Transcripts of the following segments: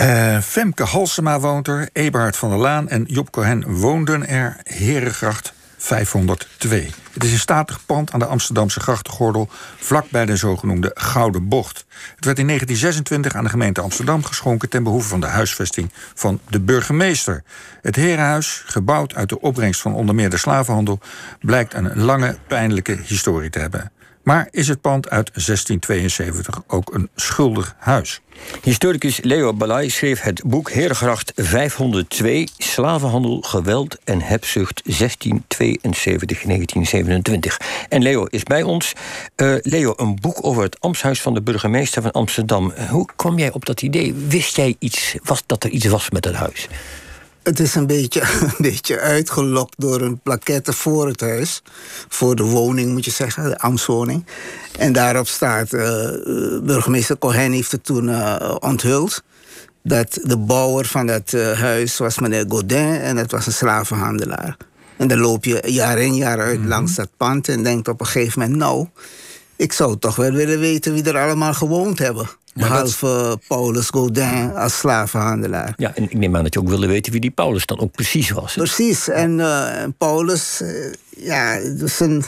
Uh, Femke Halsema woont er, Eberhard van der Laan en Job Cohen woonden er. Herengracht 502. Het is een statig pand aan de Amsterdamse grachtengordel... vlakbij de zogenoemde Gouden Bocht. Het werd in 1926 aan de gemeente Amsterdam geschonken... ten behoeve van de huisvesting van de burgemeester. Het herenhuis, gebouwd uit de opbrengst van onder meer de slavenhandel... blijkt een lange, pijnlijke historie te hebben. Maar is het pand uit 1672 ook een schuldig huis? Historicus Leo Balai schreef het boek Herengracht 502... Slavenhandel, geweld en hebzucht 1672-1927. En Leo is bij ons. Uh, Leo, een boek over het ambtshuis van de burgemeester van Amsterdam. Hoe kwam jij op dat idee? Wist jij iets, was, dat er iets was met dat huis? Het is een beetje, een beetje uitgelokt door een plaquette voor het huis. Voor de woning, moet je zeggen, de ambtswoning. En daarop staat, uh, burgemeester Cohen heeft het toen uh, onthuld... dat de bouwer van dat huis was meneer Godin... en het was een slavenhandelaar. En dan loop je jaar in jaar uit mhm. langs dat pand... en denkt op een gegeven moment, nou... ik zou toch wel willen weten wie er allemaal gewoond hebben. Behalve Paulus Godin als slavenhandelaar. Ja, en ik neem aan dat je ook wilde weten wie die Paulus dan ook precies was. Precies. En uh, Paulus, uh, ja, dus een,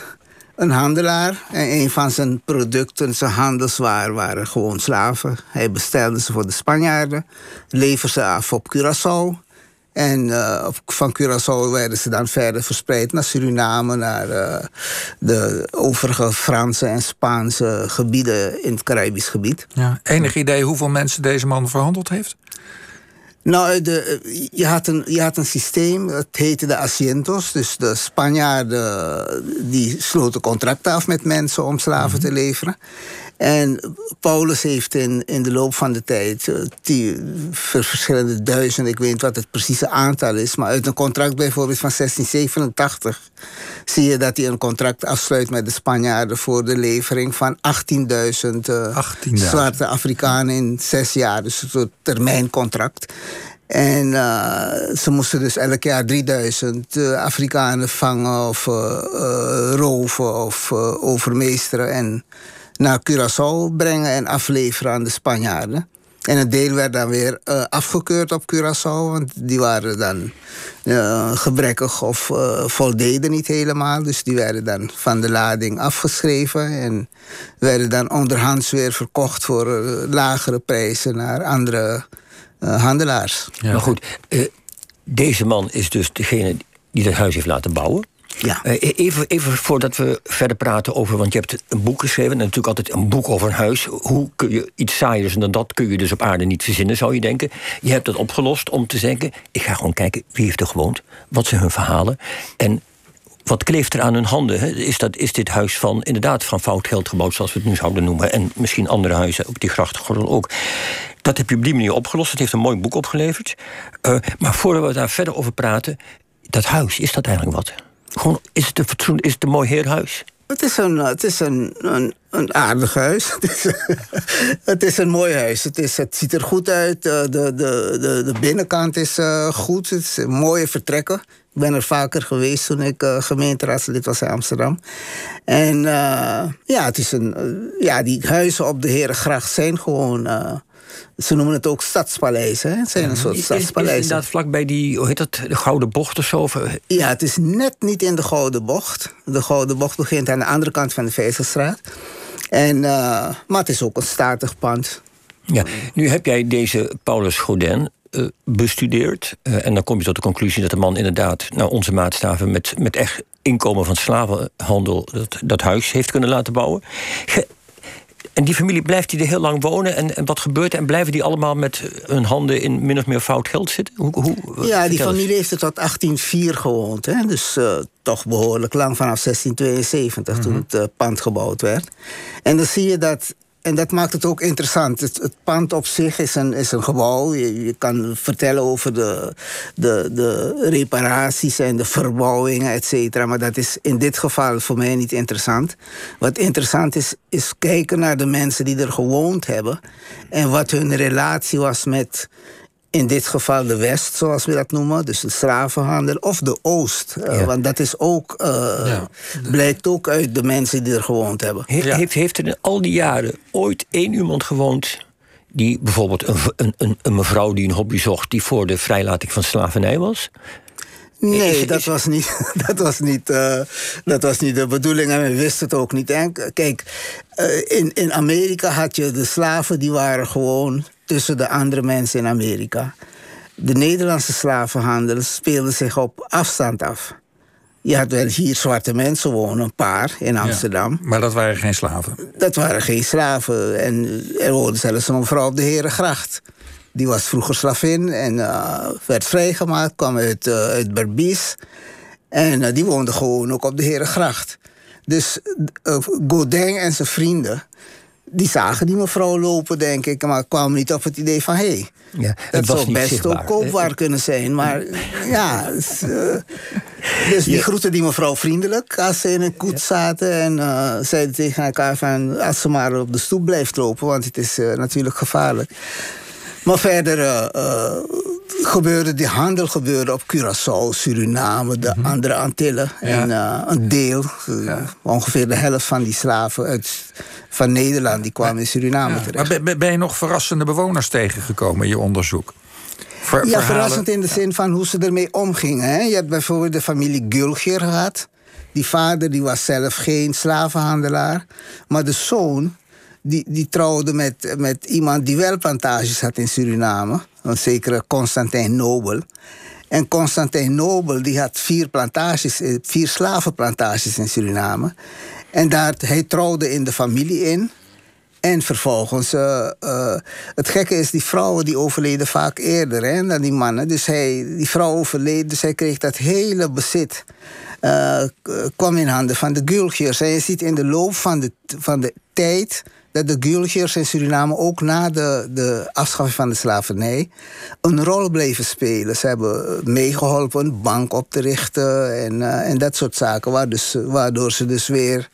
een handelaar. En een van zijn producten, zijn handelswaar, waren gewoon slaven. Hij bestelde ze voor de Spanjaarden, leverde ze af op Curaçao. En uh, van Curaçao werden ze dan verder verspreid naar Suriname, naar uh, de overige Franse en Spaanse gebieden in het Caribisch gebied. Ja. Enig idee hoeveel mensen deze man verhandeld heeft? Nou, de, je, had een, je had een systeem, het heette de asientos. Dus de Spanjaarden die sloten contracten af met mensen om slaven mhm. te leveren. En Paulus heeft in, in de loop van de tijd eh, die verschillende duizenden, ik weet niet wat het precieze aantal is, maar uit een contract bijvoorbeeld van 1687 zie je dat hij een contract afsluit met de Spanjaarden voor de levering van 18.000 uh, zwarte Afrikanen in zes jaar. Dus een soort termijncontract. En uh, ze moesten dus elk jaar 3000 uh, eh, Afrikanen vangen of roven of overmeesteren. En naar Curaçao brengen en afleveren aan de Spanjaarden. En een deel werd dan weer uh, afgekeurd op Curaçao, want die waren dan uh, gebrekkig of uh, voldeden niet helemaal. Dus die werden dan van de lading afgeschreven en werden dan onderhands weer verkocht voor lagere prijzen naar andere handelaars. Ja. Maar goed, deze man is dus degene die het huis heeft laten bouwen. Ja. Uh, even, even voordat we verder praten over, want je hebt een boek geschreven, en natuurlijk altijd een boek over een huis. Hoe kun je iets saaiers dan dat kun je dus op aarde niet verzinnen, zou je denken. Je hebt het opgelost om te zeggen: ik ga gewoon kijken wie heeft er gewoond, wat zijn hun verhalen en wat kleeft er aan hun handen? Is, dat, is dit huis van inderdaad van fout geld gebouwd, zoals we het nu zouden noemen, en misschien andere huizen, ook die grachtgordel ook. Dat heb je op die manier opgelost. Het heeft een mooi boek opgeleverd. Uh, maar voordat we daar verder over praten, dat huis, is dat eigenlijk wat? Gewoon, is het een is het een mooi heerhuis? Het is een, het is een, een, een aardig huis. Het is, een mooi huis. Het, is, het ziet er goed uit. De, de, de, de binnenkant is uh, goed. Het is mooie vertrekken. Ik ben er vaker geweest toen ik gemeenteraadslid was in Amsterdam. En ja, het is een, ja, die huizen op de Herengracht zijn gewoon ze noemen het ook stadspaleizen. Hè? Het zijn een soort stadspaleizen. Is, inderdaad vlakbij die, hoe heet dat, de Gouden Bocht of zo? Ja, het is net niet in de Gouden Bocht. De Gouden Bocht begint aan de andere kant van de Vezelstraat. En, uh, maar het is ook een statig pand. Ja, nu heb jij deze Paulus Godin uh, bestudeerd. Uh, en dan kom je tot de conclusie dat de man inderdaad... naar onze maatstaven met, met echt inkomen van slavenhandel... dat, dat huis heeft kunnen laten bouwen. En die familie blijft die er heel lang wonen? En, en wat gebeurt er? En blijven die allemaal met hun handen in min of meer fout geld zitten? Hoe, hoe, ja, die familie heeft er tot 1804 gewoond. Hè? Dus uh, toch behoorlijk lang, vanaf 1672, toen mhm. het uh, pand gebouwd werd. En dan zie je dat en dat maakt het ook interessant. Het, pand op zich is een, is een gebouw. Je, je, kan vertellen over de, de, de reparaties en de verbouwingen, et cetera. Maar dat is in dit geval voor mij niet interessant. Wat interessant is, is kijken naar de mensen die er gewoond hebben. En wat hun relatie was met in dit geval de West, zoals we dat noemen, dus de slavenhandel, of de Oost. Uh, want dat is ook, uh, blijkt ook uit de mensen die er gewoond hebben. heeft, heeft er in al die jaren ooit één iemand gewoond die bijvoorbeeld een, een, een, mevrouw die een hobby zocht, die voor de vrijlating van slavernij was? Nee, dat, was niet, dat, was niet, uh, dat was niet de bedoeling en we wisten het ook niet. En kijk, uh, in, in Amerika had je de slaven, die waren gewoon tussen de andere mensen in Amerika. De Nederlandse slavenhandel speelde zich op afstand af. Je had wel hier zwarte mensen wonen, een paar in Amsterdam. maar dat waren geen slaven? Dat waren geen slaven. En er woonde zelfs een vrouw op de Herengracht. Die was vroeger slavin en uh, werd vrijgemaakt, kwam uit, uh, uit Berbice. En uh, die woonde gewoon ook op de Herengracht. Dus Godin en zijn vrienden die zagen die mevrouw lopen, denk ik, maar kwamen niet op het idee van hé, hey, ja, dat zou best zichtbaar, ook koopbaar kunnen zijn. Maar ja, dus, uh, dus die ja. groeten die mevrouw vriendelijk als ze in een koets zaten en uh, zeiden tegen elkaar van als ze maar op de stoep blijft lopen, want het is uh, natuurlijk gevaarlijk. Maar verder gebeurde, die handel gebeurde op Curaçao, Suriname, de mm -hmm. andere Antillen. Ja. En uh, een deel, ja. ongeveer de helft van die slaven uit, van Nederland, die kwamen in Suriname terecht. Maar ben, ben je nog verrassende bewoners tegengekomen in je onderzoek? Ver, ja, verrassend in de zin van hoe ze ermee omgingen. Hè? Je hebt bijvoorbeeld de familie Gulgier gehad. Die vader die was zelf geen slavenhandelaar. Maar de zoon die, die trouwde met, met iemand die wel plantages had in Suriname. Een zekere Constantijn Nobel. En Constantijn Nobel die had vier, plantages, eh, vier slavenplantages in Suriname. En daar, hij trouwde in de familie in. En vervolgens, uh, uh, het gekke is, die vrouwen die overleden vaak eerder hè, dan die mannen. Dus hij, die vrouw overleed, dus hij kreeg dat hele bezit. Uh, kwam in handen van de Gulgiers. En je ziet in de loop van de, van de tijd dat de Gulgers in Suriname ook na de, de afschaffing van de slavernij een rol bleven spelen. Ze hebben meegeholpen een bank op te richten en, uh, en dat soort zaken, waar dus, waardoor ze dus weer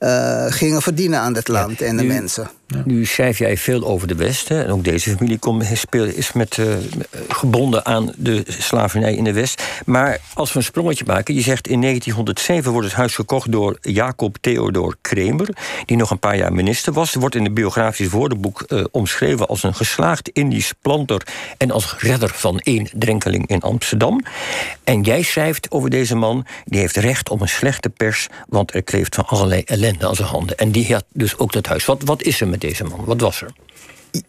uh, gingen verdienen aan het land ja, en de nu, mensen. Nu schrijf jij veel over de West. Hè? En ook deze familie komt, is met, uh, gebonden aan de slavernij in de West. Maar als we een sprongetje maken, je zegt in 1907 wordt het huis gekocht door Jacob Theodor Kremer, die nog een paar jaar minister was. Wordt in het biografisch woordenboek uh, omschreven als een geslaagd Indisch planter en als redder van één drenkeling in Amsterdam. En jij schrijft over deze man, die heeft recht op een slechte pers, want er kleeft van allerlei ellende aan zijn handen. En die had dus ook dat huis. Wat, wat is er met deze man? Wat was er?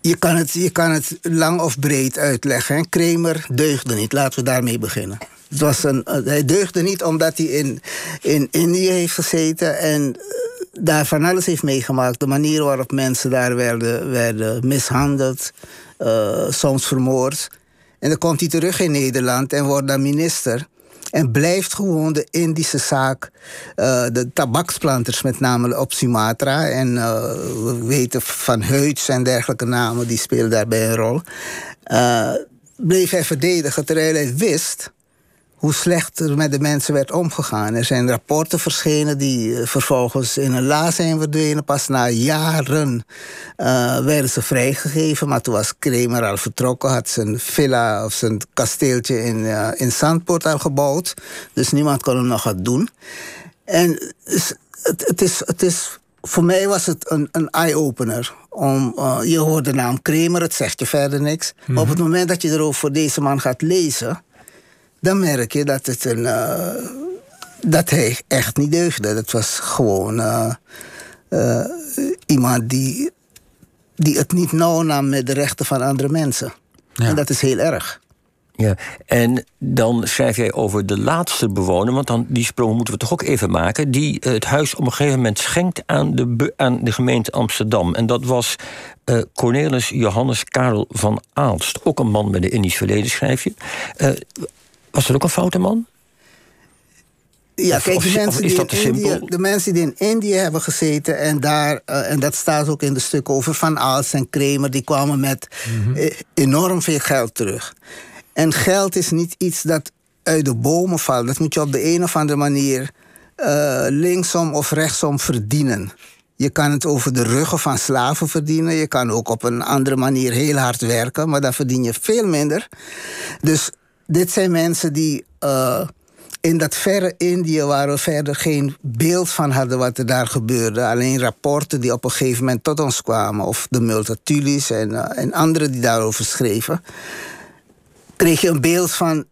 Je kan het, je kan het lang of breed uitleggen. Kramer deugde niet. Laten we daarmee beginnen. Het was een, hij deugde niet omdat hij in, in Indië heeft gezeten en daar van alles heeft meegemaakt. De manier waarop mensen daar werden, werden mishandeld, uh, soms vermoord. En dan komt hij terug in Nederland en wordt dan minister. En blijft gewoon de Indische zaak, uh, de tabaksplanters met name op Sumatra. En uh, we weten van Heuts en dergelijke namen, die spelen daarbij een rol. Uh, bleef hij verdedigen terwijl hij wist hoe slecht er met de mensen werd omgegaan. Er zijn rapporten verschenen die vervolgens in een la zijn verdwenen. Pas na jaren uh, werden ze vrijgegeven. Maar toen was Kramer al vertrokken, had zijn villa of zijn kasteeltje in, uh, in Zandpoort al gebouwd. Dus niemand kon hem nog wat doen. En het, het, is, het is voor mij was het een, een eye-opener. Om, uh, je hoort de naam Kramer, het zegt je verder niks. Mm -hmm. Maar op het moment dat je erover voor deze man gaat lezen dan merk je dat, het een, uh, dat hij echt niet deugde. Dat was gewoon uh, uh, iemand die, die het niet nauw nam met de rechten van andere mensen. Ja. En dat is heel erg. Ja, en dan schrijf jij over de laatste bewoner, want dan die sprong moeten we toch ook even maken, die het huis op een gegeven moment schenkt aan de, aan de gemeente Amsterdam. En dat was uh, Cornelis Johannes Karel van Aalst. Ook een man met een Indisch verleden, schrijf je. Uh, was dat ook een foute man? Ja, kijk, de mensen, die in Indië, de mensen die in Indië hebben gezeten... en, daar, uh, en dat staat ook in de stukken over Van Aals en Kramer... die kwamen met mm -hmm. enorm veel geld terug. En geld is niet iets dat uit de bomen valt. Dat moet je op de een of andere manier... Uh, linksom of rechtsom verdienen. Je kan het over de ruggen van slaven verdienen. Je kan ook op een andere manier heel hard werken... maar dan verdien je veel minder. Dus dit zijn mensen die uh, in dat verre Indië, waar we verder geen beeld van hadden wat er daar gebeurde, alleen rapporten die op een gegeven moment tot ons kwamen, of de Multatulis en, uh, en anderen die daarover schreven, kreeg je een beeld van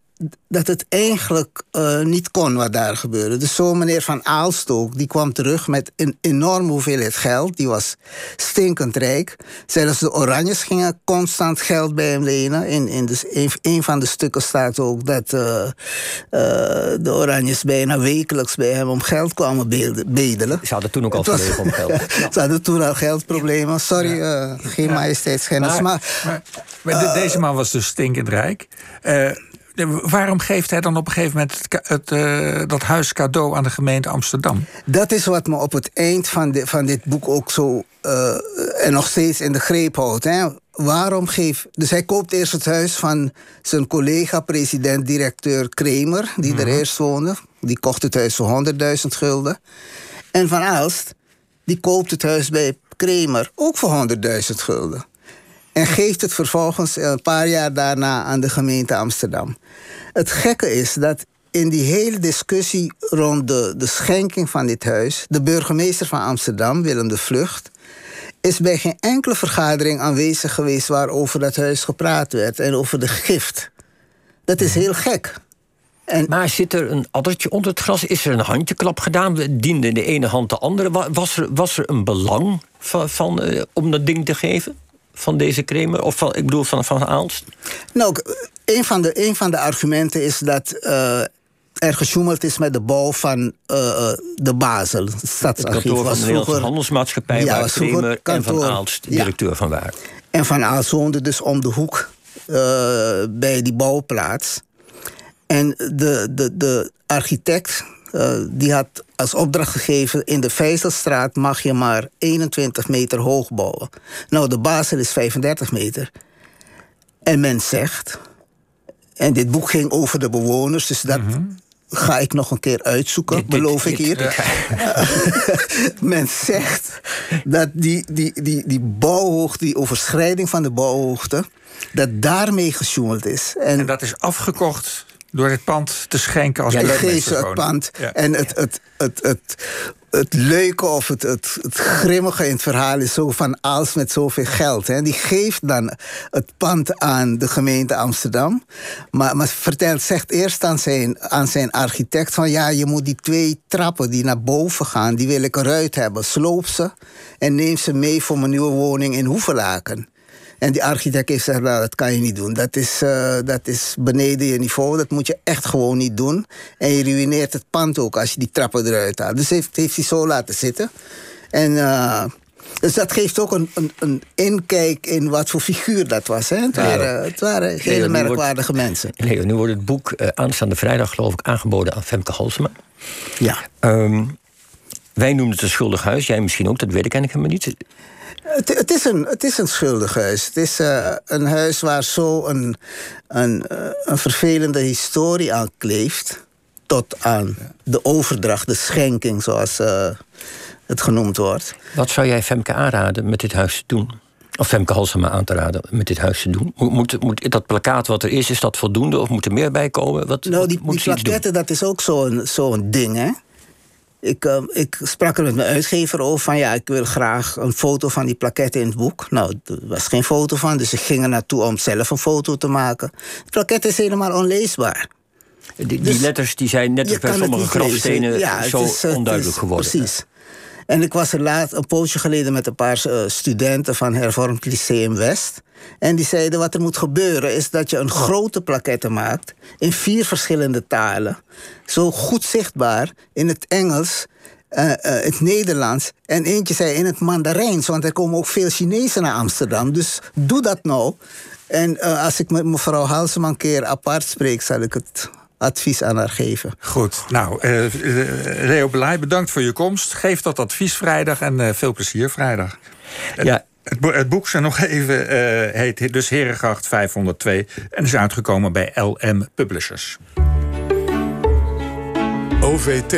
dat het eigenlijk uh, niet kon wat daar gebeurde. Dus zo meneer Van Aalstook, die kwam terug met een enorme hoeveelheid geld. Die was stinkend rijk. Zelfs de Oranjes gingen constant geld bij hem lenen. In, in dus een, een van de stukken staat ook dat uh, uh, de Oranjes bijna wekelijks bij hem om geld kwamen bedelen. Ze hadden toen ook al problemen om geld. Ze hadden toen al geldproblemen. Sorry, ja. geen ja. majesteitsgennis. Maar, maar, maar, maar deze man was dus stinkend rijk waarom geeft hij dan op een gegeven moment het, het, uh, dat huis cadeau aan de gemeente Amsterdam? Dat is wat me op het eind van, de, van dit boek ook zo uh, en nog steeds in de greep houdt. Hè? Waarom geeft. Dus hij koopt eerst het huis van zijn collega, president-directeur Kremer, die mm -hmm. er eerst woonde. Die kocht het huis voor 100.000 gulden. En Van Aalst, die koopt het huis bij Kremer ook voor 100.000 gulden. En geeft het vervolgens een paar jaar daarna aan de gemeente Amsterdam. Het gekke is dat in die hele discussie rond de, de schenking van dit huis, de burgemeester van Amsterdam, Willem de Vlucht, is bij geen enkele vergadering aanwezig geweest waarover dat huis gepraat werd en over de gift. Dat is heel gek. En maar zit er een addertje onder het gras? Is er een handjeklap gedaan? Diende de ene hand de andere? Was er, was er een belang van, uh, om dat ding te geven? Van deze Kremer? Of van, ik bedoel van, van Aalst? Nou, een van de, een van de argumenten is dat uh, er gesjoemeld is met de bouw van uh, de Basel. Het stadsarchief het was van de vroeger, Handelsmaatschappij, ja, waar en Van Aalst directeur ja. van waren. En Van Aalst woonde dus om de hoek uh, bij die bouwplaats. En de, de, de architect uh, die had als opdracht gegeven... in de Vijzelstraat mag je maar 21 meter hoog bouwen. Nou, de Basel is 35 meter. En men zegt... en dit boek ging over de bewoners... dus dat mm -hmm. ga ik nog een keer uitzoeken, dit, beloof dit, ik hier. Dit, men zegt dat die, die, die, die bouwhoogte, die overschrijding van de bouwhoogte... dat daarmee gesjoemeld is. En, en dat is afgekocht door het pand te schenken als ja, geven het pand. Ja. En het, het, het, het, het leuke of het, het, het grimmige in het verhaal is zo van als met zoveel geld. Hè. Die geeft dan het pand aan de gemeente Amsterdam. Maar, maar vertelt, zegt eerst aan zijn, aan zijn architect van ja, je moet die twee trappen die naar boven gaan, die wil ik eruit hebben. Sloop ze en neem ze mee voor mijn nieuwe woning in Hoevelaken. En die architect heeft gezegd, nou, dat kan je niet doen. Dat is, uh, dat is beneden je niveau. Dat moet je echt gewoon niet doen. En je ruïneert het pand ook als je die trappen eruit haalt. Dus heeft, heeft hij zo laten zitten. En... Uh, dus dat geeft ook een, een, een, inkijk in wat voor figuur dat was. Hè? Het, waren, het waren hele Leo, merkwaardige wordt, mensen. Leo, nu wordt het boek uh, aanstaande vrijdag, geloof ik, aangeboden aan Femke Halsema. Ja. Um, wij noemen het een schuldig huis. Jij misschien ook, dat weet ik eigenlijk helemaal niet. Het, het, is een, het is een schuldig huis. Het is uh, een huis waar zo een, een, uh, een vervelende historie aan kleeft. Tot aan de overdracht, de schenking, zoals uh, het genoemd wordt. Wat zou jij Femke aanraden met dit huis te doen? Of Femke Halsema aan te raden met dit huis te doen? Moet, moet, dat plakkaat wat er is, is dat voldoende? Of moet er meer bij komen? Wat, nou, die, die plakketten, dat is ook zo'n zo'n ding, hè? Ik, uh, ik sprak er met mijn uitgever over van ja, ik wil graag een foto van die plaketten in het boek. Nou, er was geen foto van, dus ik ging er naartoe om zelf een foto te maken. Het plaket is helemaal onleesbaar. Die, die dus letters die zijn net als bij sommige grafstenen ja, zo is, onduidelijk geworden. Precies. En ik was er laat, een poosje geleden met een paar uh, studenten van Hervormd Lyceum West. En die zeiden wat er moet gebeuren is dat je een grote plaquette maakt in vier verschillende talen. Zo goed zichtbaar in het Engels, uh, het Nederlands en eentje zei in het Mandarijns, want er komen ook veel Chinezen naar Amsterdam. Dus doe dat nou. En als ik met mevrouw Halsema een keer apart spreek, zal ik het advies aan haar geven. Goed. Nou, uh, Leo Belay, bedankt voor je komst. Geef dat advies vrijdag en uh, veel plezier vrijdag. Ja. Het, bo het boek zijn nog even uh, heet dus Herengracht 502 en is uitgekomen bij LM Publishers. OVT